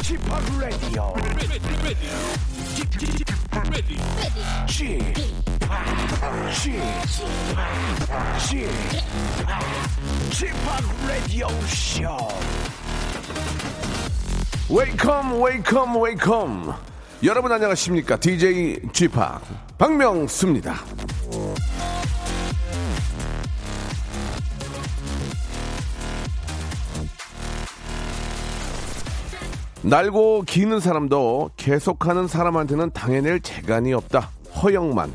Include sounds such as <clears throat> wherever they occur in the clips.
지팡 레디오. 쇼. 웨이컴 웨이컴 웨이컴. 여러분 안녕하십니까? DJ 지파 박명수입니다. 날고 기는 사람도 계속하는 사람한테는 당해낼 재간이 없다 허영만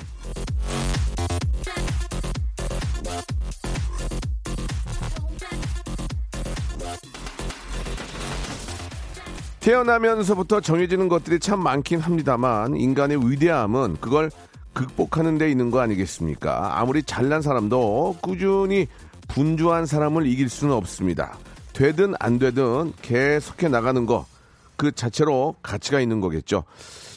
태어나면서부터 정해지는 것들이 참 많긴 합니다만 인간의 위대함은 그걸 극복하는 데 있는 거 아니겠습니까? 아무리 잘난 사람도 꾸준히 분주한 사람을 이길 수는 없습니다. 되든 안 되든 계속해 나가는 거 그 자체로 가치가 있는 거겠죠.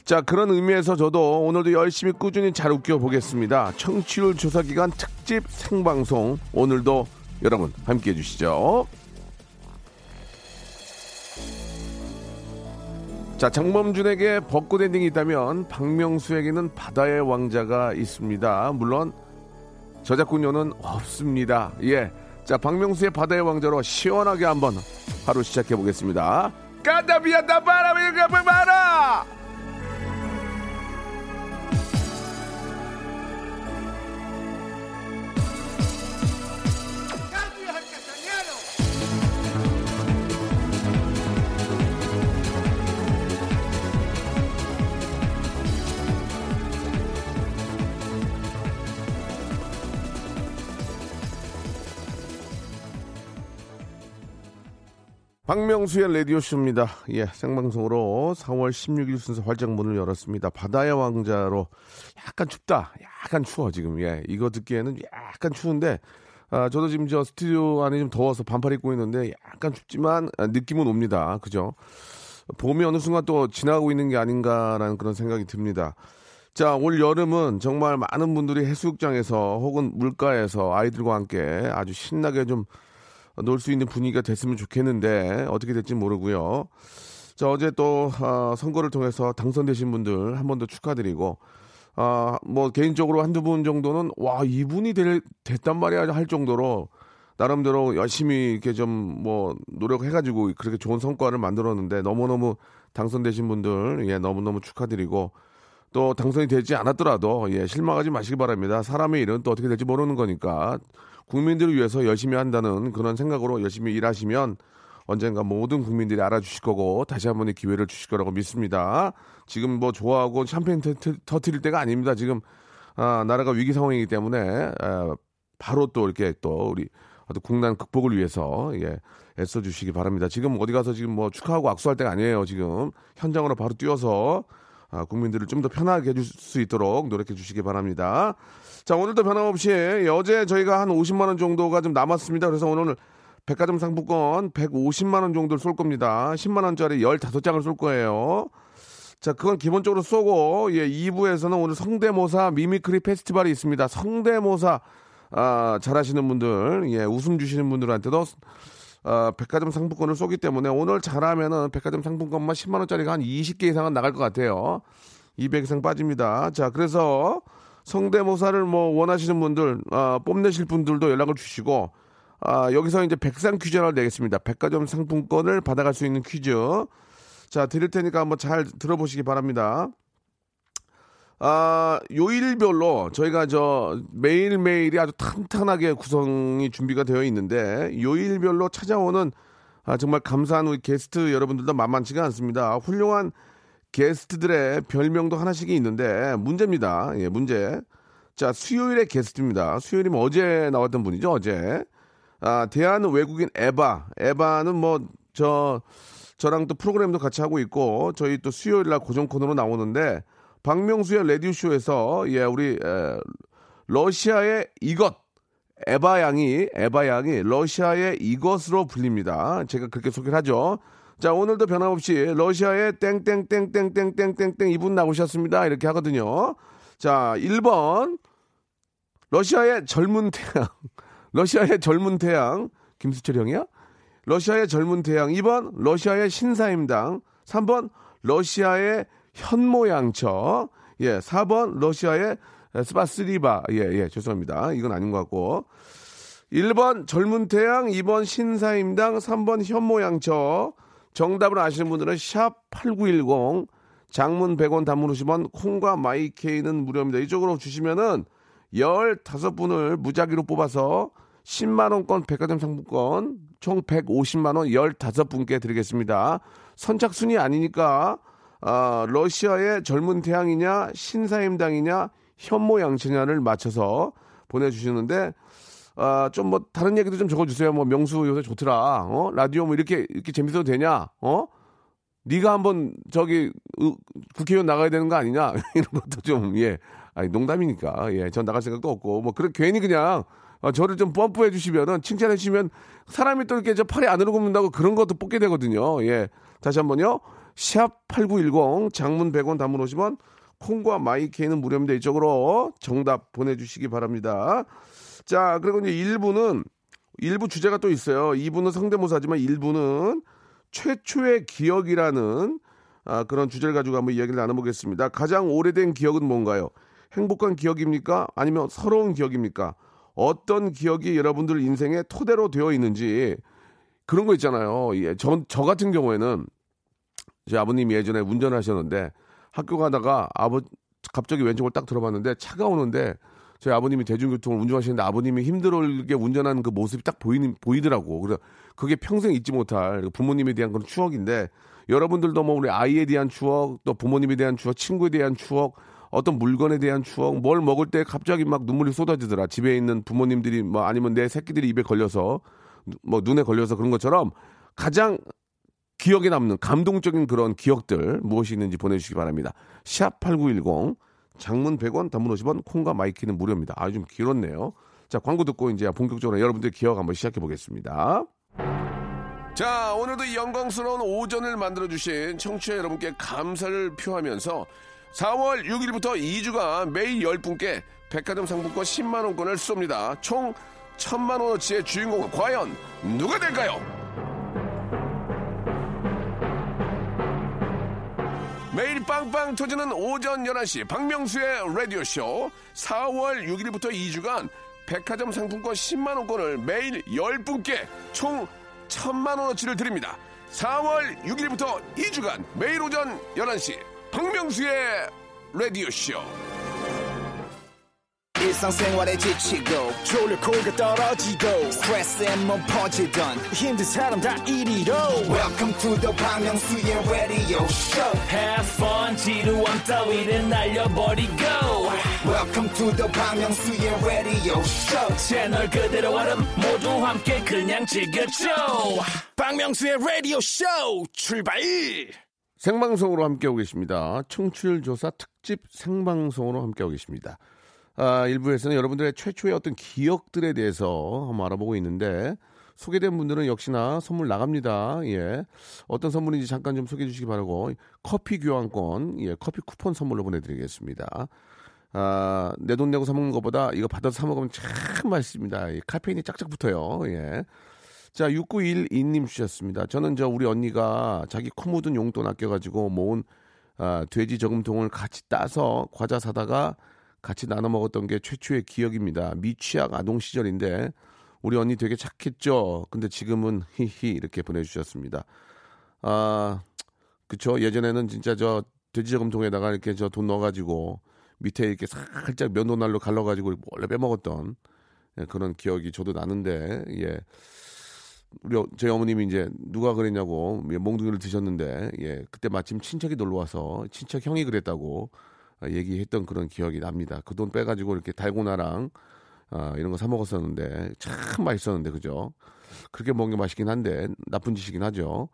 자, 그런 의미에서 저도 오늘도 열심히 꾸준히 잘 웃겨 보겠습니다. 청취율 조사 기간 특집 생방송 오늘도 여러분 함께 해 주시죠. 자, 장범준에게 벚꽃 엔딩이 있다면 박명수에게는 바다의 왕자가 있습니다. 물론 저작권료는 없습니다. 예. 자, 박명수의 바다의 왕자로 시원하게 한번 하루 시작해 보겠습니다. Cada via da para, venga, para. 박명수의 라디오쇼입니다. 예, 생방송으로 4월 16일 순서 활짝 문을 열었습니다. 바다의 왕자로 약간 춥다. 약간 추워, 지금. 예, 이거 듣기에는 약간 추운데, 아, 저도 지금 저 스튜디오 안에 좀 더워서 반팔 입고 있는데 약간 춥지만 아, 느낌은 옵니다. 그죠? 봄이 어느 순간 또 지나가고 있는 게 아닌가라는 그런 생각이 듭니다. 자, 올 여름은 정말 많은 분들이 해수욕장에서 혹은 물가에서 아이들과 함께 아주 신나게 좀 놀 수 있는 분위기가 됐으면 좋겠는데 어떻게 될지 모르고요. 자, 어제 또 아, 선거를 통해서 당선되신 분들 한 번 더 축하드리고 아, 뭐 개인적으로 한두 분 정도는 와, 이분이 될, 됐단 말이야 할 정도로 나름대로 열심히 이렇게 좀 뭐 노력해가지고 그렇게 좋은 성과를 만들었는데 너무너무 당선되신 분들 예, 너무너무 축하드리고 또 당선이 되지 않았더라도 예, 실망하지 마시기 바랍니다. 사람의 일은 또 어떻게 될지 모르는 거니까 국민들을 위해서 열심히 한다는 그런 생각으로 열심히 일하시면 언젠가 모든 국민들이 알아주실 거고 다시 한 번의 기회를 주실 거라고 믿습니다. 지금 뭐 좋아하고 샴페인 터트릴 때가 아닙니다. 지금 아, 나라가 위기 상황이기 때문에 아, 바로 또 이렇게 또 우리 어떤 국난 극복을 위해서 예, 애써 주시기 바랍니다. 지금 어디 가서 지금 뭐 축하하고 악수할 때가 아니에요. 지금 현장으로 바로 뛰어서 아, 국민들을 좀 더 편하게 해줄 수 있도록 노력해 주시기 바랍니다. 자, 오늘도 변함없이 어제 저희가 한 50만 원 정도가 좀 남았습니다. 그래서 오늘 백화점 상품권 150만 원 정도를 쏠 겁니다. 10만 원짜리 15장을 쏠 거예요. 자, 그건 기본적으로 쏘고 예, 2부에서는 오늘 성대모사 mimicry 페스티벌이 있습니다. 성대모사 아, 잘하시는 분들, 예, 웃음 주시는 분들한테도 어, 백화점 상품권을 쏘기 때문에 오늘 잘하면은 백화점 상품권만 10만 원짜리가 한 20개 이상은 나갈 것 같아요. 200 이상 빠집니다. 자, 그래서 성대모사를 뭐 원하시는 분들, 아, 뽐내실 분들도 연락을 주시고, 아, 여기서 이제 백상 퀴즈 하나 내겠습니다. 백화점 상품권을 받아갈 수 있는 퀴즈. 자, 드릴 테니까 한번 잘 들어보시기 바랍니다. 아, 요일별로 저희가 저 매일매일이 아주 탄탄하게 구성이 준비가 되어 있는데 요일별로 찾아오는 아, 정말 감사한 우리 게스트 여러분들도 만만치가 않습니다. 훌륭한 게스트들의 별명도 하나씩이 있는데 문제입니다. 예, 문제. 자, 수요일의 게스트입니다. 수요일이면 어제 나왔던 분이죠, 어제. 아, 대한 외국인 에바. 에바는 뭐, 저, 저랑 또 프로그램도 같이 하고 있고, 저희 또 수요일 날 고정 코너로 나오는데, 박명수의 라디오쇼에서, 예, 우리, 에, 러시아의 이것. 에바 양이, 에바 양이 러시아의 이것으로 불립니다. 제가 그렇게 소개를 하죠. 자, 오늘도 변함없이 러시아의 땡땡땡땡땡땡땡땡 이분 나오셨습니다. 이렇게 하거든요. 자, 1번. 러시아의 젊은 태양. <laughs> 러시아의 젊은 태양. 김수철 형이야? 러시아의 젊은 태양, 2번 러시아의 신사임당, 3번 러시아의 현모양처, 예, 4번 러시아의 스파스리바, 예, 예, 죄송합니다. 이건 아닌 것 같고. 1번 젊은 태양, 2번 신사임당, 3번 현모양처. 정답을 아시는 분들은 샵 8910, 장문 100원 단문 50원, 콩과 마이케이는 무료입니다. 이쪽으로 주시면은 15분을 무작위로 뽑아서 10만 원권 백화점 상품권 총 150만 원 15분께 드리겠습니다. 선착순이 아니니까, 아, 러시아의 젊은 태양이냐, 신사임당이냐, 현모양처냐를 맞춰서 보내주시는데, 아, 좀 뭐, 다른 얘기도 좀 적어주세요. 뭐, 명수 요새 좋더라. 어? 라디오 뭐 이렇게, 이렇게 재밌어도 되냐? 어? 네가 한번 저기, 으, 국회의원 나가야 되는 거 아니냐? <laughs> 이런 것도 좀, 예. 아니, 농담이니까. 예. 전 나갈 생각도 없고. 뭐, 그래, 괜히 그냥, 어, 저를 좀 펌프해 주시면은, 칭찬해 주시면, 사람이 또 이렇게 저 팔이 안으로 굽는다고 그런 것도 뽑게 되거든요. 예. 다시 한 번요. 샵 8910, 장문 100원, 단문 50원, 콩과 마이케이는 무료입니다. 이쪽으로 정답 보내주시기 바랍니다. 자, 그리고 이제 1부는, 1부 주제가 또 있어요. 2부는 성대모사지만 1부는 최초의 기억이라는 아, 그런 주제를 가지고 한번 이야기를 나눠보겠습니다. 가장 오래된 기억은 뭔가요? 행복한 기억입니까? 아니면 서러운 기억입니까? 어떤 기억이 여러분들 인생의 토대로 되어 있는지 그런 거 있잖아요. 예, 저, 저 같은 경우에는 제 아버님이 예전에 운전하셨는데 학교 가다가 아버 갑자기 왼쪽을 딱 들어봤는데 차가 오는데 저희 아버님이 대중교통을 운전하시는데 아버님이 힘들게 운전하는 그 모습이 딱 보이는 보이더라고. 그래서 그게 평생 잊지 못할 부모님에 대한 그런 추억인데 여러분들도 뭐 우리 아이에 대한 추억, 또 부모님에 대한 추억, 친구에 대한 추억, 어떤 물건에 대한 추억, 뭘 먹을 때 갑자기 막 눈물이 쏟아지더라. 집에 있는 부모님들이 뭐 아니면 내 새끼들이 입에 걸려서 뭐 눈에 걸려서 그런 것처럼 가장 기억에 남는 감동적인 그런 기억들 무엇이 있는지 보내주시기 바랍니다. 샵 8910 장문 100원 단문 50원 콩과 마이K는 무료입니다. 아 좀 길었네요. 자 광고 듣고 이제 본격적으로 여러분들 기억 한번 시작해 보겠습니다. 자 오늘도 영광스러운 오전을 만들어 주신 청취자 여러분께 감사를 표하면서 4월 6일부터 2주간 매일 10분께 백화점 상품권 10만 원권을 쏩니다. 총 1000만 원어치의 주인공은 과연 누가 될까요? 매일 빵빵 터지는 오전 11시 박명수의 라디오쇼 4월 6일부터 2주간 백화점 상품권 10만원권을 매일 10분께 총 1000만원어치를 드립니다. 4월 6일부터 2주간 매일 오전 11시 박명수의 라디오쇼 일상생활에 지치고, 졸려 코가 떨어지고, 스트레스에 몸 퍼지던, 힘든 사람 다 이리로. welcome to the Bang Myung-soo's radio show Have fun 지루함 따위를 날려버리고 welcome to the Bang Myung-soo's radio show 채널 그대로 얼음 모두 함께 그냥 즐겨줘 박명수의 라디오 쇼 출발 생방송으로 함께하고 계십니다. 청취율 조사 특집 생방송으로 함께하고 계십니다. 아, 일부에서는 여러분들의 최초의 어떤 기억들에 대해서 한번 알아보고 있는데 소개된 분들은 역시나 선물 나갑니다. 예. 어떤 선물인지 잠깐 좀 소개해 주시기 바라고 커피 교환권, 예, 커피 쿠폰 선물로 보내드리겠습니다. 아, 내 돈 내고 사 먹는 것보다 이거 받아서 사 먹으면 참 맛있습니다. 이 카페인이 짝짝 붙어요. 예. 자, 6912님 주셨습니다. 저는 저 우리 언니가 자기 코 묻은 용돈 아껴가지고 모은 아, 돼지 저금통을 같이 따서 과자 사다가 같이 나눠 먹었던 게 최초의 기억입니다. 미취학 아동 시절인데 우리 언니 되게 착했죠. 근데 지금은 히히 이렇게 보내주셨습니다. 아, 그쵸. 예전에는 진짜 저 돼지 저금통에다가 이렇게 저 돈 넣어가지고 밑에 이렇게 살짝 면도날로 갈라가지고 몰래 빼먹었던 예, 그런 기억이 저도 나는데 예. 우리 어- 저희 어머님이 이제 누가 그랬냐고 예, 몽둥이를 드셨는데 예 그때 마침 친척이 놀러 와서 친척 형이 그랬다고 아, 얘기했던 그런 기억이 납니다. 그 돈 빼가지고 이렇게 달고나랑 아, 이런 거 사 먹었었는데 참 맛있었는데 그죠? 그렇게 먹는 게 맛있긴 한데 나쁜 짓이긴 하죠.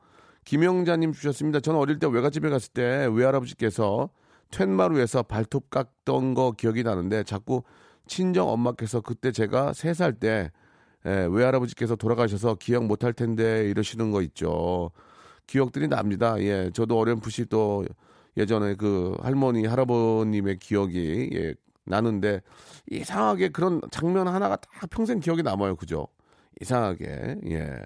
김영자님 주셨습니다. 저는 어릴 때 외갓집에 갔을 때 외할아버지께서 툇마루에서 발톱 깎던 거 기억이 나는데 자꾸 친정 엄마께서 그때 제가 세 살때 예, 외할아버지께서 돌아가셔서 기억 못할 텐데 이러시는 거 있죠. 기억들이 납니다. 예, 저도 어렴풋이 또 예전에 그 할머니 할아버님의 기억이 예, 나는데 이상하게 그런 장면 하나가 다 평생 기억에 남아요. 그죠? 이상하게 예.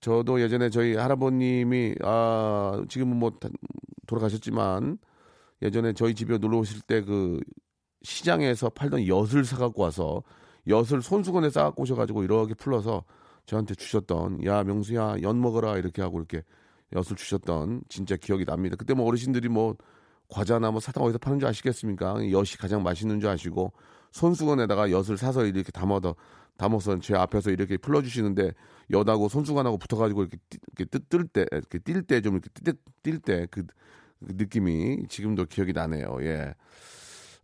저도 예전에 저희 할아버님이 아 지금은 뭐 다- 돌아가셨지만 예전에 저희 집에 놀러 오실 때 그 시장에서 팔던 엿을 사갖고 와서 엿을 손수건에 싸갖고 오셔가지고 이렇게 풀러서 저한테 주셨던 야 명수야 엿 먹어라 이렇게 하고 이렇게 엿을 주셨던 진짜 기억이 납니다. 그때 뭐 어르신들이 뭐 과자나 뭐 사탕 어디서 파는 줄 아시겠습니까? 엿이 가장 맛있는 줄 아시고 손수건에다가 엿을 사서 이렇게 담아서 담아서 제 앞에서 이렇게 풀어주시는데 엿하고 손수건하고 붙어가지고 이렇게 띠- 이렇게 뜰때 이렇게 뛸 때 좀 이렇게 뛸 때그 느낌이 지금도 기억이 나네요. 예.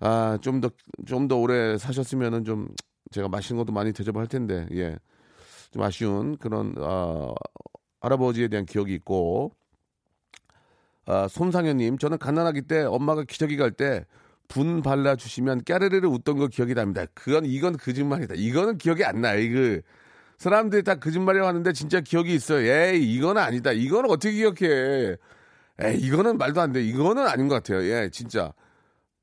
아, 좀 더, 좀 더 오래 사셨으면은 좀 제가 맛있는 것도 많이 대접할 텐데, 예. 좀 아쉬운 그런, 아, 할아버지에 대한 기억이 있고, 아, 손상현님, 저는 가난하기 때 엄마가 기저귀 갈 때 분 발라주시면 까르르르 웃던 거 기억이 납니다. 그건, 이건 거짓말이다. 이거는 기억이 안 나요. 이거. 사람들이 다 거짓말이라고 하는데 진짜 기억이 있어요. 에이, 이거는 아니다. 이거는 어떻게 기억해. 에이, 이거는 말도 안 돼. 이거는 아닌 것 같아요. 예, 진짜.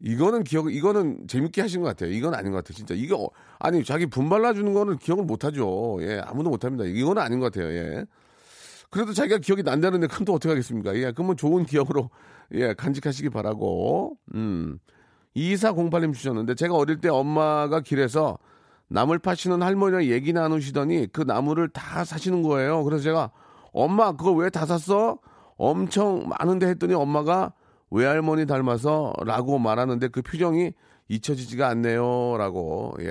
이거는 기억, 이거는 재밌게 하신 것 같아요. 이건 아닌 것 같아요. 진짜. 이거, 어, 아니, 자기 분 발라주는 거는 기억을 못 하죠. 예, 아무도 못 합니다. 이거는 아닌 것 같아요. 예. 그래도 자기가 기억이 난다는데 그럼 또 어떻게 하겠습니까? 예, 그러면 좋은 기억으로, 예, 간직하시기 바라고, 음. 2408님 주셨는데 제가 어릴 때 엄마가 길에서 나물 파시는 할머니랑 얘기 나누시더니 그 나물을 다 사시는 거예요. 그래서 제가 엄마 그거 왜 다 샀어? 엄청 많은데 했더니 엄마가 외할머니 닮아서 라고 말하는데 그 표정이 잊혀지지가 않네요. 라고. 예,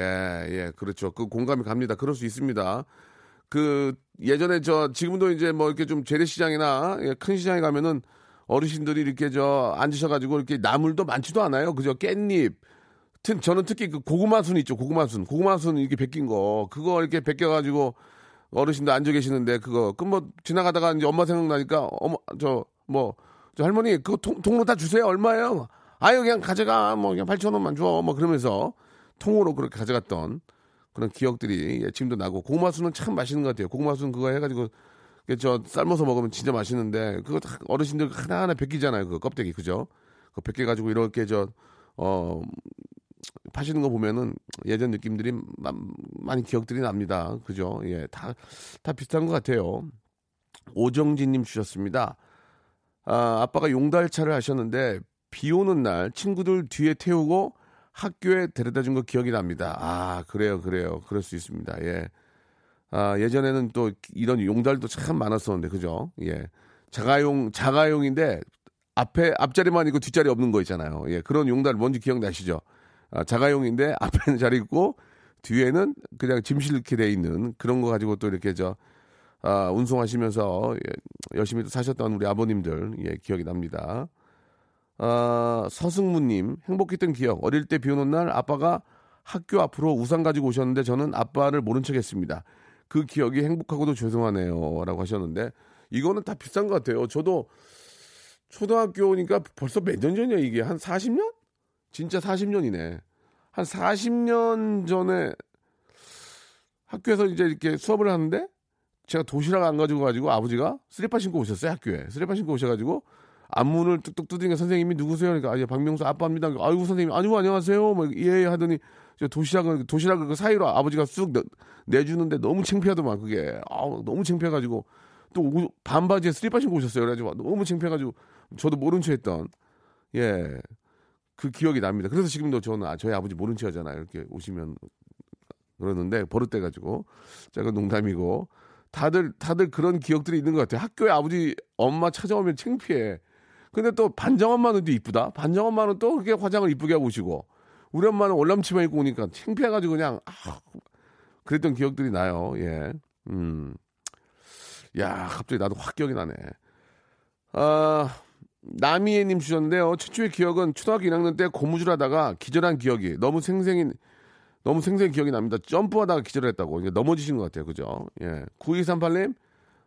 예, 그렇죠. 그 공감이 갑니다. 그럴 수 있습니다. 그 예전에 저 지금도 이제 뭐 이렇게 좀 재래시장이나 예, 큰 시장에 가면은 어르신들이 이렇게 저 앉으셔가지고 이렇게 나물도 많지도 않아요. 그죠? 깻잎. 튼 저는 특히 그 고구마 순 있죠. 고구마 순. 고구마 순 이렇게 벗긴 거. 그거 이렇게 벗겨가지고 어르신들 앉아 계시는데 그거 그뭐 지나가다가 이제 엄마 생각나니까 어머 저 뭐 저 할머니 그거 통, 통으로 다 주세요. 얼마예요? 아유 그냥 가져가 뭐 그냥 8천 원만 줘. 뭐 그러면서 통으로 그렇게 가져갔던 그런 기억들이 예, 지금도 나고 고구마순은 참 맛있는 것 같아요. 고구마순 그거 해가지고 그저 삶아서 먹으면 진짜 맛있는데 그거 다 어르신들 하나하나 벗기잖아요. 그 껍데기 그죠? 그 벗겨 가지고 이렇게 저 어 파시는 거 보면은 예전 느낌들이 마- 많이 기억들이 납니다. 그죠? 예, 다, 다 비슷한 것 같아요. 오정진님 주셨습니다. 아, 아빠가 용달차를 하셨는데 비 오는 날 친구들 뒤에 태우고 학교에 데려다 준 거 기억이 납니다. 아, 그래요, 그래요. 그럴 수 있습니다. 예. 아, 예전에는 또 이런 용달도 참 많았었는데, 그죠? 예. 자가용, 자가용인데 앞에, 앞자리만 있고 뒷자리 없는 거 있잖아요. 예. 그런 용달 뭔지 기억나시죠? 아, 자가용인데 <laughs> 앞에는 자리 있고 뒤에는 그냥 짐 실게 돼 있는 그런 거 가지고 또 이렇게 저, 아, 운송하시면서 예, 열심히 또 사셨던 우리 아버님들, 예, 기억이 납니다. 아, 서승무님, 행복했던 기억. 어릴 때 비 오는 날 아빠가 학교 앞으로 우산 가지고 오셨는데 저는 아빠를 모른 척 했습니다. 그 기억이 행복하고도 죄송하네요. 라고 하셨는데 이거는 다 비슷한 것 같아요. 저도 초등학교니까 벌써 몇 년 전이야 이게 한 40년? 진짜 40년이네. 한 40년 전에 학교에서 이제 이렇게 수업을 하는데 제가 도시락 안 가지고 가지고 아버지가 슬리퍼 신고 오셨어요 학교에 슬리퍼 신고 오셔가지고 앞문을 뚝뚝 두드니까 선생님이 누구세요? 그러니까 아, 예, 박명수 아빠입니다. 아이고 선생님 아니고 안녕하세요. 뭐예 하더니 저 도시락을 도시락을 그 사이로 아버지가 쑥 내, 내주는데 너무 창피하더만 그게 아 너무 창피해가지고 또 오- 반바지에 슬리퍼 신고 오셨어요. 그래가지고 너무 창피해가지고 저도 모른 척했던 예. 그 기억이 납니다. 그래서 지금도 저는 아, 저희 아버지 모른 척 하잖아요. 이렇게 오시면 그러는데 버릇돼 가지고 제가 농담이고 다들 다들 그런 기억들이 있는 것 같아요. 학교에 아버지 엄마 찾아오면 창피해. 근데 또 반장 엄마는 또 이쁘다. 반장 엄마는 또 그렇게 화장을 이쁘게 하고 오시고 우리 엄마는 월남치마 입고 오니까 창피해가지고 그냥 아, 그랬던 기억들이 나요. 예. 음. 야 갑자기 나도 확 기억이 나네. 아 나미애님 주셨는데요. 최초의 기억은 초등학교 1학년 때 고무줄 하다가 기절한 기억이 너무 생생히 너무 생생히 기억이 납니다. 점프하다가 기절했다고 이게 넘어지신 것 같아요. 그죠? 예. 9238님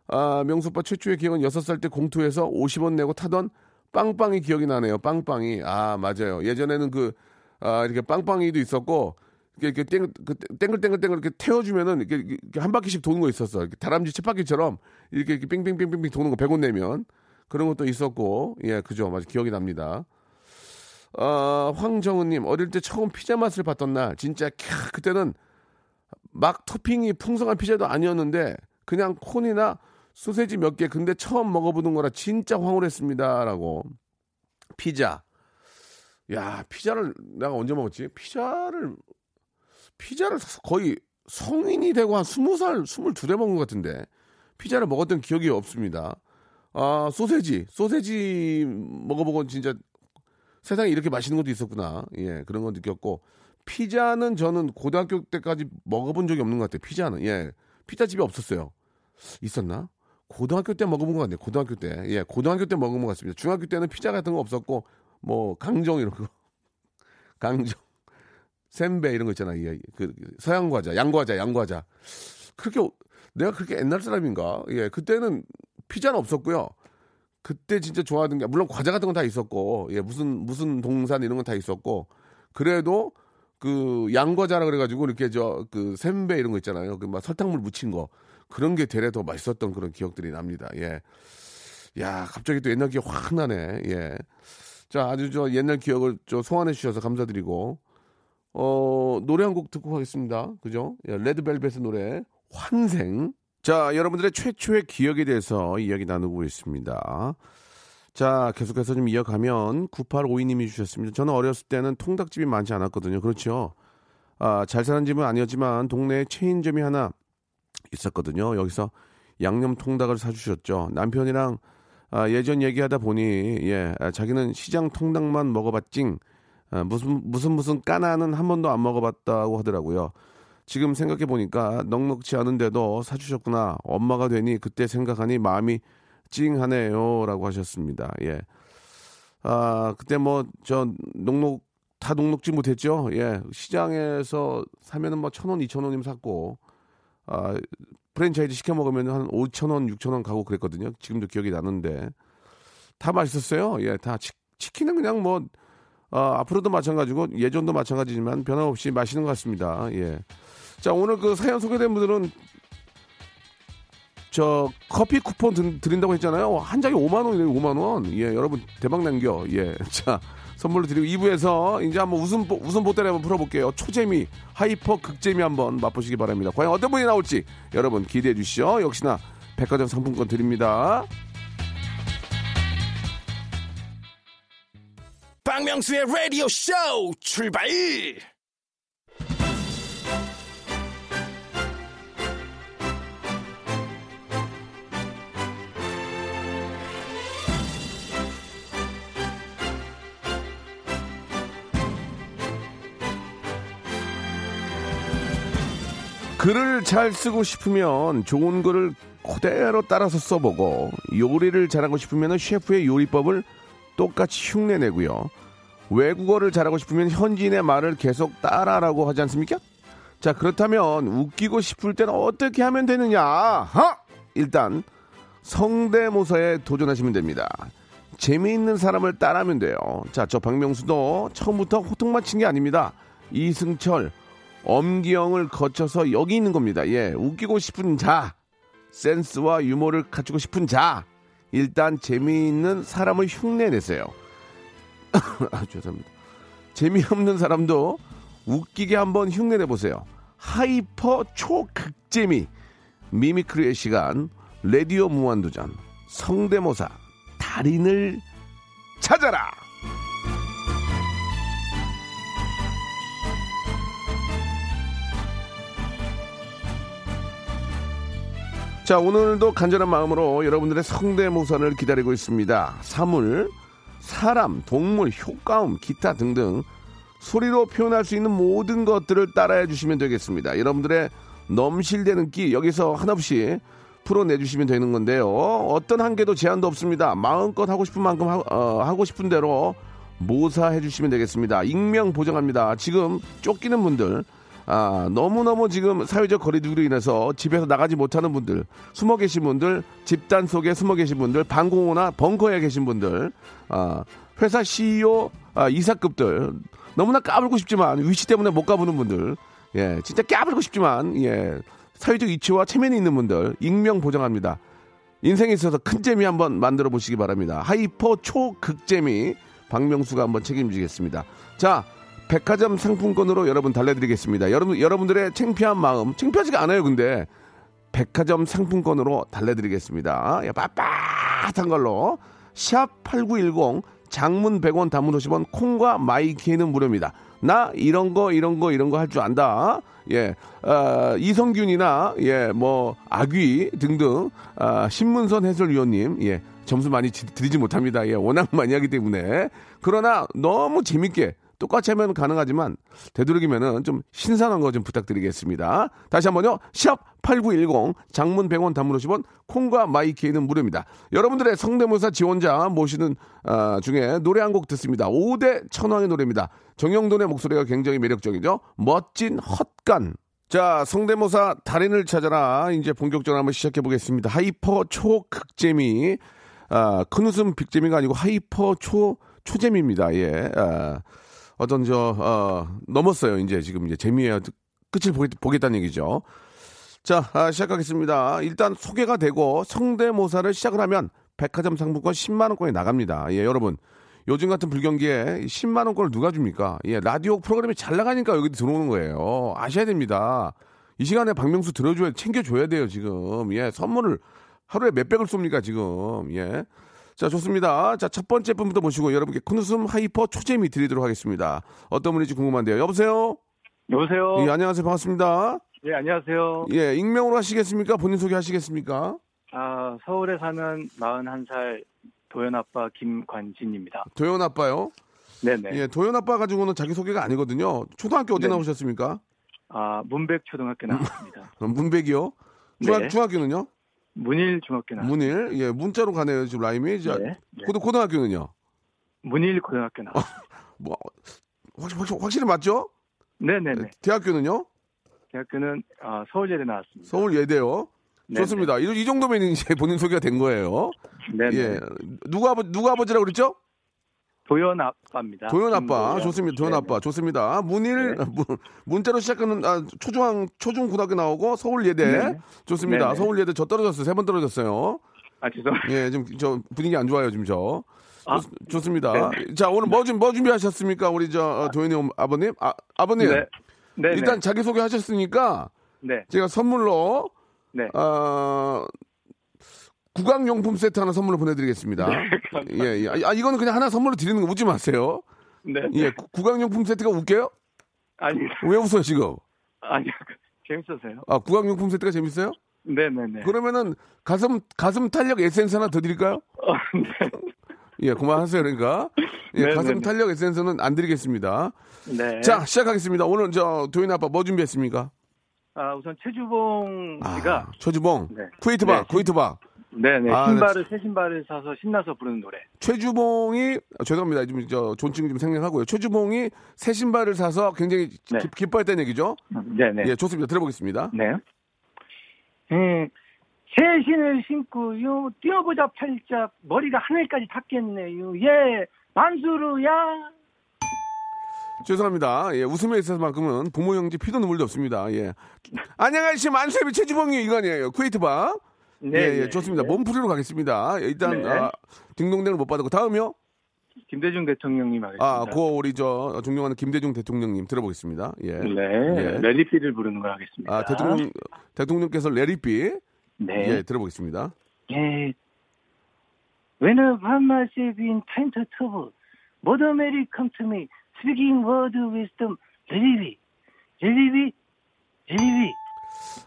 아, 명수빠 최초의 기억은 6살 때 공투에서 50원 내고 타던 빵빵이 기억이 나네요. 빵빵이. 아, 맞아요. 예전에는 그, 아, 이렇게 빵빵이도 있었고, 이렇게, 땡, 그 땡글땡글땡글 이렇게 태워주면은 이렇게, 이렇게 한 바퀴씩 도는 거 있었어. 이렇게 다람쥐 쳇바퀴처럼 이렇게, 이렇게 빙빙빙빙빙 도는 거 100원 내면 그런 것도 있었고, 예, 그죠. 맞아. 기억이 납니다. 어, 황정은님, 어릴 때 처음 피자 맛을 봤던 날, 진짜, 캬, 그때는 막 토핑이 풍성한 피자도 아니었는데, 그냥 콘이나 소세지 몇 개, 근데 처음 먹어보는 거라 진짜 황홀했습니다. 라고. 피자. 야, 피자를 내가 언제 먹었지? 피자를, 피자를 거의 성인이 되고 한 스무 살, 스물 두대 먹은 것 같은데. 피자를 먹었던 기억이 없습니다. 아, 소세지. 소세지 먹어보고 진짜 세상에 이렇게 맛있는 것도 있었구나. 예, 그런 거 느꼈고. 피자는 저는 고등학교 때까지 먹어본 적이 없는 것 같아요. 피자는. 예. 피자집이 없었어요. 있었나? 고등학교 때 먹어본 것 같네요. 고등학교 때. 예, 고등학교 때 먹은 것 같습니다. 중학교 때는 피자 같은 거 없었고, 뭐, 강정 이런 거. <laughs> 강정. 샌베 이런 거 있잖아. 예, 그, 서양 과자, 양과자, 양과자. 그렇게, 내가 그렇게 옛날 사람인가? 예, 그때는 피자는 없었고요. 그때 진짜 좋아하던 게, 물론 과자 같은 건 다 있었고, 예, 무슨, 무슨 동산 이런 건 다 있었고, 그래도 그 양과자라 그래가지고 이렇게 저그 샘배 이런 거 있잖아요. 그 막 설탕물 묻힌 거 그런 게 되레 더 맛있었던 그런 기억들이 납니다. 예. 야 갑자기 또 옛날 기억 확 나네. 예. 자 아주 저 옛날 기억을 저 소환해 주셔서 감사드리고 어 노래 한 곡 듣고 가겠습니다. 그죠? 예, 레드벨벳의 노래 환생. 자 여러분들의 최초의 기억에 대해서 이야기 나누고 있습니다. 자, 계속해서 좀 이어가면 9852님이 주셨습니다. 저는 어렸을 때는 통닭집이 많지 않았거든요. 그렇죠. 아, 잘 사는 집은 아니었지만 동네에 체인점이 하나 있었거든요. 여기서 양념 통닭을 사주셨죠. 남편이랑 아, 예전 얘기하다 보니 예, 아, 자기는 시장 통닭만 먹어봤징 아, 무슨 무슨 무슨 까나는 한 번도 안 먹어봤다고 하더라고요. 지금 생각해 보니까 넉넉지 않은데도 사주셨구나. 엄마가 되니 그때 생각하니 마음이 찡하네요라고 하셨습니다. 예. 아, 그때 뭐저 녹록 다 녹록지 못했죠. 예. 시장에서 사면은 뭐 천 원, 이천 원이면 샀고 아, 프랜차이즈 시켜 먹으면 한 오천 원, 육천 원 가고 그랬거든요. 지금도 기억이 나는데 다 맛있었어요. 예. 다 치, 치킨은 그냥 뭐 어, 앞으로도 마찬가지고 예전도 마찬가지지만 변함없이 맛있는 것 같습니다. 예. 자, 오늘 그 사연 소개된 분들은 저 커피 쿠폰 드린다고 했잖아요. 한 장에 5만 원이네요. 5만 원. 예, 여러분 대박 남겨. 예. <laughs> 자, 선물로 드리고 2부에서 이제 한번 웃음 웃음 보따리 한번 풀어 볼게요. 초재미, hyper 극재미 한번 맛보시기 바랍니다. 과연 어떤 분이 나올지 여러분 기대해 주시죠. 역시나 백화점 상품권 드립니다. 박명수의 라디오 쇼 출발! 글을 잘 쓰고 싶으면 좋은 글을 그대로 따라서 써보고 요리를 잘하고 싶으면 셰프의 요리법을 똑같이 흉내내고요. 외국어를 잘하고 싶으면 현지인의 말을 계속 따라라고 하지 않습니까? 자 그렇다면 웃기고 싶을 때는 어떻게 하면 되느냐? 하! 일단 성대모사에 도전하시면 됩니다. 재미있는 사람을 따라하면 돼요. 자, 저 박명수도 처음부터 호통 맞힌 게 아닙니다. 이승철, 엄기영을 거쳐서 여기 있는 겁니다. 예, 웃기고 싶은 자, 센스와 유머를 갖추고 싶은 자, 일단 재미있는 사람을 흉내내세요. <coughs> 아, 죄송합니다. 재미없는 사람도 웃기게 한번 흉내내 보세요. hyper 초극재미 mimicry의 시간 레디오 무한도전 성대모사 달인을 찾아라. 자, 오늘도 간절한 마음으로 여러분들의 성대모사를 기다리고 있습니다. 사물, 사람, 동물, 효과음, 기타 등등 소리로 표현할 수 있는 모든 것들을 따라해 주시면 되겠습니다. 여러분들의 넘실대는 끼 여기서 한없이 풀어내 주시면 되는 건데요. 어떤 한계도 제한도 없습니다. 마음껏 하고 싶은 만큼 하, 어, 하고 싶은 대로 모사해 주시면 되겠습니다. 익명 보장합니다. 지금 쫓기는 분들 아, 너무너무 지금 사회적 거리두기로 인해서 집에서 나가지 못하는 분들, 숨어 계신 분들, 집단 속에 숨어 계신 분들, 방공호나 벙커에 계신 분들, 아, 회사 CEO, 아, 이사급들, 너무나 까불고 싶지만 위치 때문에 못 가보는 분들, 예, 진짜 까불고 싶지만, 예, 사회적 위치와 체면이 있는 분들, 익명 보장합니다. 인생에 있어서 큰 재미 한번 만들어 보시기 바랍니다. hyper 초극재미, 박명수가 한번 책임지겠습니다. 자, 백화점 상품권으로 여러분 달래드리겠습니다. 여러분, 여러분들의 창피한 마음, 창피하지가 않아요, 근데. 백화점 상품권으로 달래드리겠습니다. 예, 빳빳한 걸로 샵 8910 장문 100원 단문 50원 콩과 마이K는 무료입니다. 나 이런 거 이런 거 이런 거 할 줄 안다. 예, 어, 이성균이나 예, 뭐 아귀 등등 아, 신문선 해설위원님 예, 점수 많이 지- 드리지 못합니다. 예, 워낙 많이 하기 때문에 그러나 너무 재밌게 똑같이 하면 가능하지만 되도록이면은 좀 신선한 거 좀 부탁드리겠습니다. 다시 한번요. 샵 8910 장문 100원 단문 50원 콩과 마이케이는 무료입니다. 여러분들의 성대모사 지원자 모시는 아, 중에 노래 한 곡 듣습니다. 5대 천왕의 노래입니다. 정형돈의 목소리가 굉장히 매력적이죠. 멋진 헛간. 자, 성대모사 달인을 찾아라. 이제 본격적으로 한번 시작해 보겠습니다. hyper 초극재미. 아, 큰 웃음 big재미가 아니고 hyper 초 초재미입니다. 예. 아, 어떤 저 어, 넘었어요. 이제 지금 이제 재미의 끝을 보겠, 보겠 다는 얘기죠. 자, 아, 시작하겠습니다. 일단 소개가 되고 성대모사를 시작을 하면 백화점 상품권 10만 원권이 나갑니다. 예, 여러분. 요즘 같은 불경기에 10만 원권을 누가 줍니까? 예, 라디오 프로그램이 잘 나가니까 여기 들어오는 거예요. 아셔야 됩니다. 이 시간에 박명수 들어줘야 챙겨줘야 돼요 지금. 예, 선물을 하루에 몇 백을 쏩니까 지금. 예. 자, 좋습니다. 자, 첫 번째 분부터 모시고 여러분께 큰 웃음 hyper 초재미 드리도록 하겠습니다. 어떤 분인지 궁금한데요. 여보세요? 여보세요. 예, 안녕하세요. 반갑습니다. 예, 안녕하세요. 예, 익명으로 하시겠습니까? 본인 소개 하시겠습니까? 아, 서울에 사는 41살 도현 아빠 김관진입니다. 도현 아빠요? 네네. 예, 도현 아빠 가지고는 자기 소개가 아니거든요. 초등학교 어디 네. 나오셨습니까? 아, 문백 초등학교 나왔습니다. 어, <laughs> 문백이요. 중학, 네. 중학교는요? 문일 중학교 나왔습니다. 문일. 예, 문자로 가네요. 지금 라임이. 자, 네. 네. 고등, 고등학교는요? 문일 고등학교 나왔습니다. 뭐, 확실, 확실, 확실히 맞죠? 네네네. 대학교는요? 대학교는 아, 서울예대 나왔습니다. 서울 예대요. 네네. 좋습니다. 이, 이 정도면 이제 본인 소개가 된 거예요. 네네. 예. 누가 아버 누가 아버지라고 그랬죠? 도현 아빠입니다. 도현 아빠. 좋습니다. 도현. 아빠. 좋습니다. 문일 네. 문, 문자로 시작하는 아, 초중 초중 고등학교 나오고 서울 예대. 네네. 좋습니다. 네네. 서울 예대 저 떨어졌어요. 세 번 떨어졌어요. 아, 죄송합니다. 예, 지금 저 분위기 안 좋아요, 지금 저. 아, 좋, 습니다 자, 오늘 뭐, 준, 뭐 준비하셨습니까? 우리 저, 어, 도현이 어- 아버님? 아, 아버님. 네. 일단 자기 소개 하셨으니까 네. 제가 선물로, 네. 어, 구강용품 세트 하나 선물로 보내드리겠습니다. 예, 예. 아, 이거는 그냥 하나 선물로 드리는 거 웃지 마세요. 네. 예, 구- 구강용품 세트가 웃겨요? 아닙니다. 왜 웃어요, 지금? 아니요. <laughs> 재밌어서요. 아, 구강용품 세트가 재밌어요? 네네네. 그러면은 가슴, 가슴 탄력 에센스 하나 더 드릴까요? 어, 네. 예, 그만하세요, 그러니까. 예, 네, 가슴 네, 네. 탄력 에센스는 안 드리겠습니다. 네. 자, 시작하겠습니다. 오늘 저 도인 아빠 뭐 준비했습니까? 아, 우선 최주봉 씨가 아, 최주봉, 네. 쿠웨이트박, 네. 쿠웨이트박. 네네 아, 신발을 새 신발을 사서 신나서 부르는 노래. 최주봉이 아, 죄송합니다. 지금 저 존칭 좀 생략하고요. 최주봉이 새 신발을 사서 굉장히 네. 기, 기뻐했다는 얘기죠. 네네. 예, 좋습니다. 들어보겠습니다. 네. 음, 새 신을 신고요 뛰어보자 팔짝 머리가 하늘까지 닿겠네요. 예 만수르야. 죄송합니다. 예, 웃음에 있어서만큼은 부모 형제 피도 눈물도 없습니다. 예. 안녕하세요. 만수의 최주봉이 이거 아니에요. 쿠웨이트박. 네, 예, 예, 네, 좋습니다. 네. 몸풀이로 가겠습니다. 예, 일단 네. 아, 딩동댕을 못 받았고 다음이요. 김대중 대통령님 하겠습니다. 아, 고 우리 저 존경하는 김대중 대통령님 들어보겠습니다. 예. 네. 예. 랠리피를 부르는 걸 하겠습니다. 아, 대통령 대통령께서 레리비 네. 예, 들어보겠습니다. 예. When a farmer is in time to trouble, Mother Mary come to me, speaking word of wisdom, 렐리비, 렐리비, 렐리비.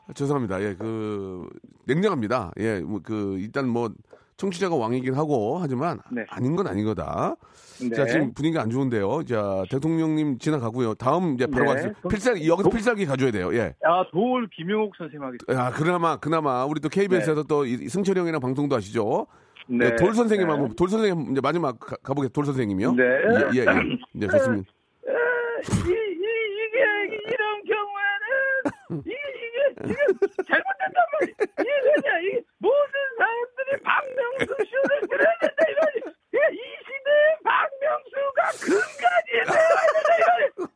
아, 죄송합니다. 예, 그 냉정합니다. 예, 뭐그 일단 뭐 청취자가 왕이긴 하고 하지만 네. 아닌 건 아닌 거다. 네. 자, 지금 분위기가 안 좋은데요. 자, 대통령님 지나가고요. 다음 이제 바로 네. 가겠습니다. 필살 여기서 필살기 가져야 돼요. 예. 아, 도울 김용옥 선생님 하겠습니다. 아, 그나마 그나마 우리 또 KBS에서 또 이- 승철 형이랑 방송도 하시죠. 네. 예, 돌 선생님 네. 한번 돌 선생님 이제 마지막 가, 가보겠습니다. 돌 선생님이요. 네. 예, 예, 예. 네, 좋습니다. 이게 지금 잘못된단 말이야. 이게 그냥 이 모든 사람들이 박명수 쇼를 들어야 된다 이거지. 예, 이 시대에 박명수가 근간이 되어야 된다 이거지.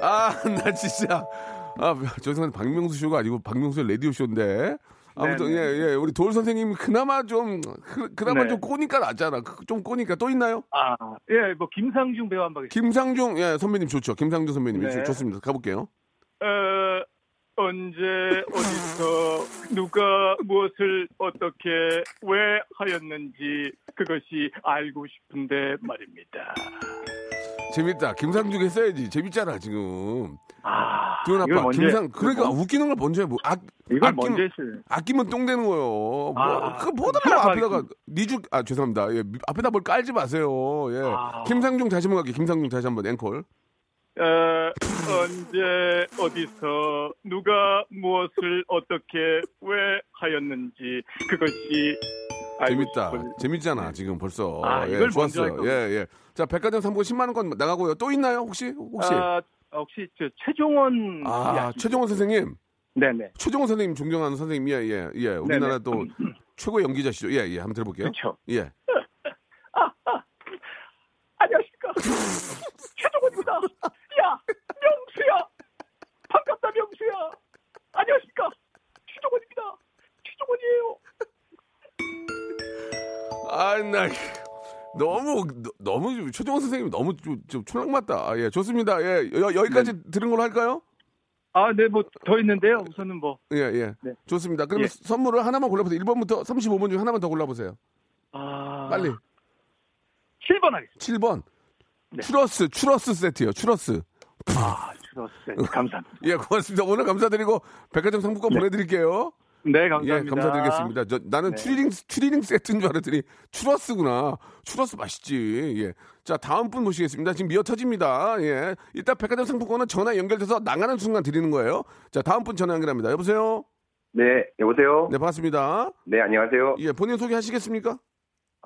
아, 나 진짜. 아, 죄송한데 박명수 쇼가 아니고 박명수의 라디오 쇼인데. 아무튼 네, 네. 예, 예. 우리 돌 선생님 그나마 좀 그, 그나마 네. 좀 꼬니까 낫잖아. 그- 좀 꼬니까 또 있나요? 아, 예, 뭐 김상중 배우 한번 하겠습니다. 김상중 예, 선배님 좋죠. 김상중 선배님 네. 좋습니다. 가 볼게요. 어, 언제 <laughs> 어디서 누가 무엇을 어떻게 왜 하였는지 그것이 알고 싶은데 말입니다. 재밌다. 김상중 했어야지. 재밌잖아, 지금. 아, 두현 아빠, 먼저 김상, 해. 그러니까 이걸 웃기는 걸 먼저 해. 뭐, 아, 이걸 아끼면- 먼저 했어요. 아끼면 똥 되는 거요. 뭐, 아, 그 그럼 뭐 앞에다가 니죽 아 죄송합니다. 예, 미- 앞에다 뭘 깔지 마세요. 예. 아. 김상중 다시 한번 갈게요. 김상중 다시 한번 앵콜. 어, 언제 어디서 누가 무엇을 어떻게 왜 하였는지 그것이 재밌다. 싶은- 재밌잖아 지금 벌써. 아, 예, 좋았어요. 할 예, 예. 자 백화점 상품 10만 원권 나가고요. 또 있나요 혹시? 혹시? 아, 혹시 저 최종원 아. 최정원 선생님. 네네 최정원 선생님 존경하는 선생님. 예, 예, 예. 우리나라 네네. 또 <clears throat> 최고 연기자시죠. 예, 예. 한번 들어볼게요. 그렇죠. 예. <laughs> 안녕하십니까 <laughs> 최종원입니다. 야 명수야 반갑다 명수야 안녕하십니까 최종원입니다. 최종원이에요. 아, 나 너무 너- 너무 최정원 선생님 너무 좀, 좀 촌락 맞다. 아, 예, 좋습니다. 예, 여, 여기까지 들은 걸로 할까요? 아, 네, 뭐 더 있는데요. 우선은 뭐 예, 예. 네. 좋습니다. 그러면 예. 선물을 하나만 골라보세요. 1번부터 35번 중에 하나만 더 골라보세요. 아, 빨리. 7번 하겠습니다. 7번. 네. 추러스, 추러스 세트요. 추러스. 아, 주셨어요. 감사합니다. 예, 고맙습니다. 오늘 감사드리고 백화점 상품권 보내드릴게요. 네, 예, 감사합니다. 감사드리겠습니다. 저, 나는 네. 추리닝, 추리닝 세트인 줄 알았더니 추러스구나. 추러스 맛있지. 예. 자, 다음 분 모시겠습니다. 지금 미어 터집니다. 예. 일단 백화점 상품권은 전화 연결돼서 나가는 순간 드리는 거예요. 자, 다음 분 전화 연결합니다. 여보세요? 네, 여보세요? 네, 반갑습니다. 네, 안녕하세요. 예, 본인 소개 하시겠습니까?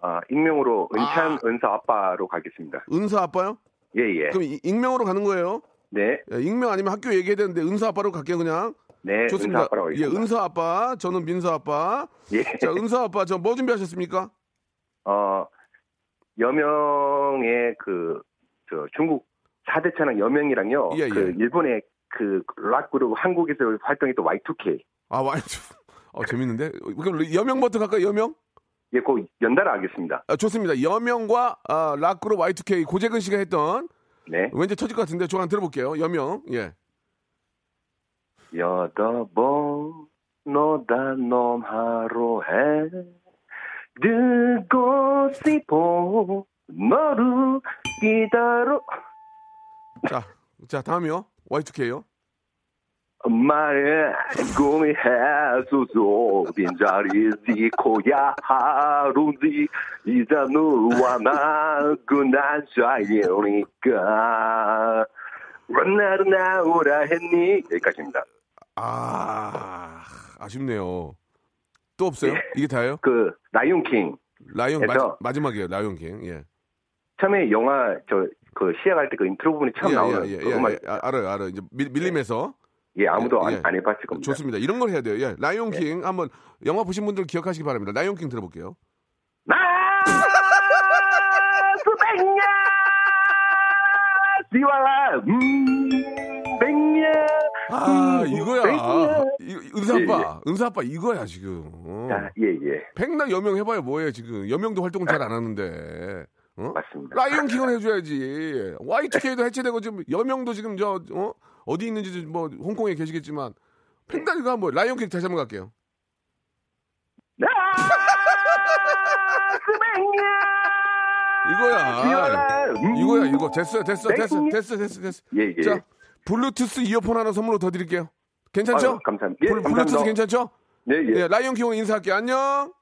아, 익명으로 은찬 아. 은서 아빠로 가겠습니다. 은서 아빠요? 예, 예. 그럼 이- 익명으로 가는 거예요? 네, 예, 익명 아니면 학교 얘기해야 되는데 은서 아빠로 갈게요, 그냥. 네, 좋습니다. 은서 아빠로 예. 은서 아빠, 저는 민서 아빠. 예. 자, 은서 아빠, 저 뭐 준비하셨습니까? 어, 여명의 그, 저, 중국 4대 천왕 여명이랑요. 예, 그, 예. 일본의 그, 락 그룹 한국에서 활동했던 Y2K. 아, 와, 어, 재밌는데? 그럼 여명부터 갈까요, 여명? 예, 그 연달아 하겠습니다. 아, 좋습니다. 여명과 아, 락그룹 Y2K 고재근 씨가 했던 네. 왠지 터질 것 같은데 조금 들어볼게요. 여명. 예. 여덟번 너단 놈 하루에 듣고 싶어 너를 기다려 자, 자, 다음이요. Y2K요. 말해 꿈이 해수소 빈자리지 고야 하루지 이제 너와 나 그날 사이니까 나를 나오라 했니 여기까지입니다 아, 아쉽네요. 또 없어요? 예. 이게 다예요? 그 라이온킹 라이온 마지, 마지 막이에요. 라이온킹. 예. 처음에 영화 저 그 시작할 때 그 인트로 부분이 처음 예, 나오는 예, 예, 그 예, 예. 아, 알아요, 알아요. 이제 밀, 밀림에서 예 아무도 예, 안, 예. 안 해봤을 겁니다 좋습니다. 이런 걸 해야 돼요. 예. 라이온킹 한번 영화 보신 분들 기억하시기 바랍니다. 라이온킹 들어볼게요. 나 수백년 시와라 음 백년 아, 음, 이거야. 이- 은사 예, 아빠, 은사 아빠 이거야 지금. 어. 아, 예, 예. 백날 여명 해봐요 뭐예요 지금. 여명도 활동을 잘 안 하는데. 어? 맞습니다. 라이온 킹을 해줘야지. Y2K도 해체되고 지금 여명도 지금 저 어? 어디 있는지 뭐 홍콩에 계시겠지만 팽다리가 뭐 라이온 킹 다시 한번 갈게요. 나 수백년 이거야. 음, 이거야 이거 됐어요 됐어 됐어 백년. 됐어 됐어 됐어. 예, 예. 자 블루투스 이어폰 하나 선물로 더 드릴게요. 괜찮죠? 아유, 감사합니다. 예, 블, 루투스 감사합니다. 괜찮죠? 네, 예. 예, 라이온 킹으로 인사할게요. 안녕.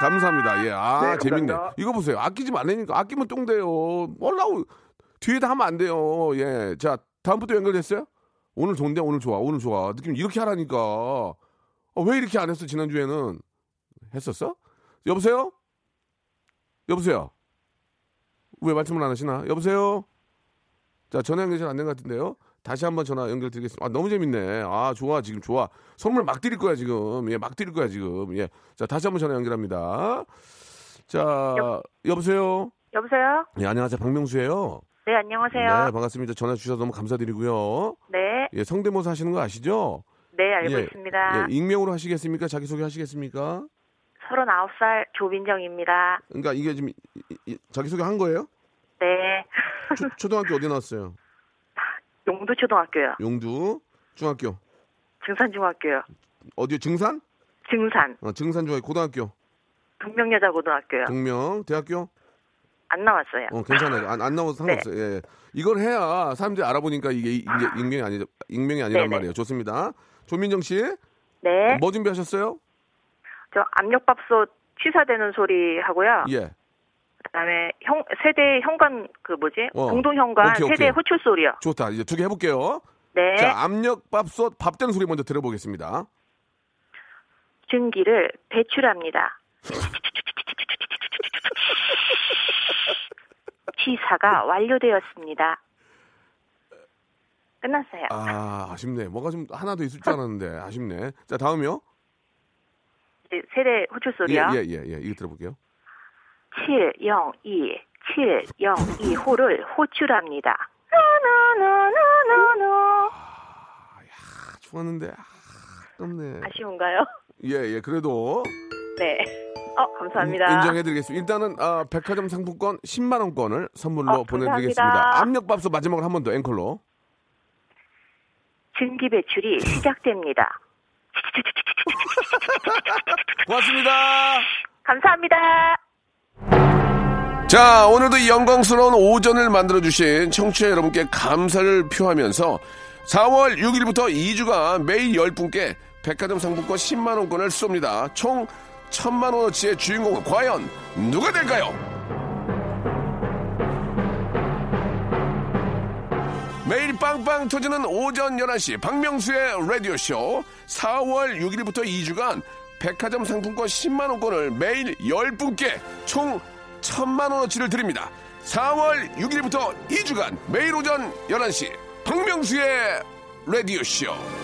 감사합니다. 예, 아 네, 재밌네. 감사합니다. 이거 보세요. 아끼지 말라니까 아끼면 똥 돼요. 몰라고 뒤에다 하면 안 돼요. 예, 자 다음부터 연결됐어요? 오늘 좋은데 오늘 좋아 오늘 좋아 느낌 이렇게 하라니까. 어, 왜 이렇게 안 했어 지난 주에는 했었어? 여보세요? 여보세요? 왜 말씀을 안 하시나? 여보세요? 자 전화 연결 잘안 된 것 같은데요. 다시 한번 전화 연결 드리겠습니다. 아, 너무 재밌네. 아, 좋아. 지금 좋아. 선물 막 드릴 거야, 지금. 예, 막 드릴 거야, 지금. 예. 자, 다시 한번 전화 연결합니다. 자, 여보세요? 여보세요? 예, 안녕하세요. 박명수예요 네, 안녕하세요. 네, 반갑습니다. 전화 주셔서 너무 감사드리고요. 네, 예, 성대모사 하시는 거 아시죠? 네, 알고 예, 있습니다. 예, 익명으로 하시겠습니까? 자기소개 하시겠습니까? 39살 조민정입니다. 그러니까 이게 지금 이- 이- 자기소개 한 거예요? 네. 초, <laughs> 초등학교 어디 나왔어요? 용두 초등학교요. 용두 중학교 증산 중학교요. 어디요? 증산? 증산. 어, 증산 중학교 고등학교 동명여자 고등학교요. 동명 대학교 안 나왔어요. 어 괜찮아요. 안, 안 나와도 상관없어요. 예. 이걸 해야 사람들이 알아보니까 이게 이- 이제 익명이 아니 익명이 아니란 네네. 말이에요. 좋습니다. 조민정 씨, 네. 뭐 준비하셨어요? 저 압력밥솥 취사되는 소리 하고요. 예. 그다음에 형 세대 현관 그 뭐지? 어. 공동 현관 오케이, 세대 오케이. 호출 소리요. 좋다. 이제 두 개 해볼게요. 네. 자, 압력밥솥 밥 되는 소리 먼저 들어보겠습니다. 증기를 배출합니다. 취사가 완료되었습니다. 끝났어요. 아, 아쉽네. 뭐가 좀 하나 더 있을 줄 알았는데 아쉽네. 자, 다음이요. 이제 세대 호출 예, 소리요. 예, 예, 예. 이거 들어볼게요. 702 702 호를 호출합니다. 나나나나나나. 아, 좋았는데 아, 아깝네. 아쉬운가요? 예, 예. 그래도 네. 어, 감사합니다. 인- 인정해드리겠습니다. 일단은 아, 백화점 상품권 10만 원권을 선물로 어, 보내드리겠습니다. 압력밥솥 마지막으로 한 번 더 앵콜로. 증기 배출이 시작됩니다. <laughs> 고맙습니다. 감사합니다. 자, 오늘도 이 영광스러운 오전을 만들어주신 청취자 여러분께 감사를 표하면서 4월 6일부터 2주간 매일 10분께 백화점 상품권 10만원권을 쏩니다. 총 1000만원어치의 주인공은 과연 누가 될까요? 매일 빵빵 터지는 오전 11시 박명수의 라디오쇼 4월 6일부터 2주간 백화점 상품권 10만원권을 매일 10분께 총 1000만원어치를 드립니다. 4월 6일부터 2주간 매일 오전 11시 박명수의 라디오쇼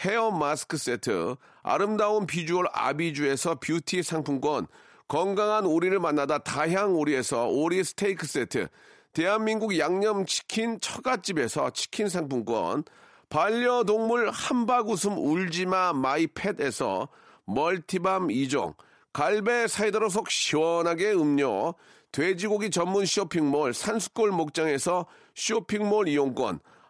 헤어 마스크 세트, 아름다운 비주얼 아비주에서 뷰티 상품권, 건강한 오리를 만나다 다향 오리에서 오리 스테이크 세트, 대한민국 양념치킨 처갓집에서 치킨 상품권, 반려동물 함박웃음 울지마 마이팻에서 multi balm 2종, 갈배 사이다로 속 시원하게 음료, 돼지고기 전문 쇼핑몰 산수골 목장에서 쇼핑몰 이용권,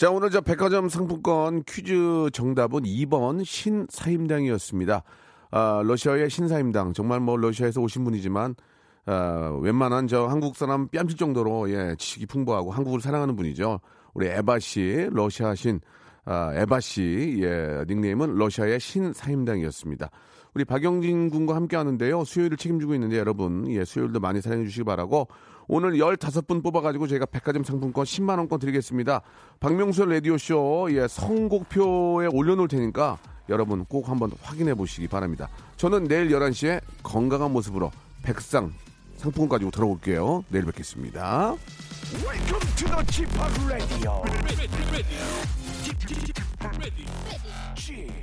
자, 오늘 저 백화점 상품권 퀴즈 정답은 2번 신사임당이었습니다. 아, 러시아의 신사임당. 정말 뭐 러시아에서 오신 분이지만, 아, 웬만한 저 한국 사람 뺨칠 정도로, 예, 지식이 풍부하고 한국을 사랑하는 분이죠. 우리 에바 씨, 러시아 신, 아, 에바 씨, 예, 닉네임은 러시아의 신사임당이었습니다. 우리 박영진 군과 함께 하는데요. 수요일을 책임지고 있는데 여러분, 예, 수요일도 많이 사랑해 주시기 바라고 오늘 15분 뽑아가지고 저희가 백화점 상품권 10만원권 드리겠습니다. 박명수 라디오쇼 예, 선곡표에 올려놓을 테니까 여러분 꼭 한번 확인해 보시기 바랍니다. 저는 내일 11시에 건강한 모습으로 백상 상품 가지고 돌아올게요. 내일 뵙겠습니다. Welcome to the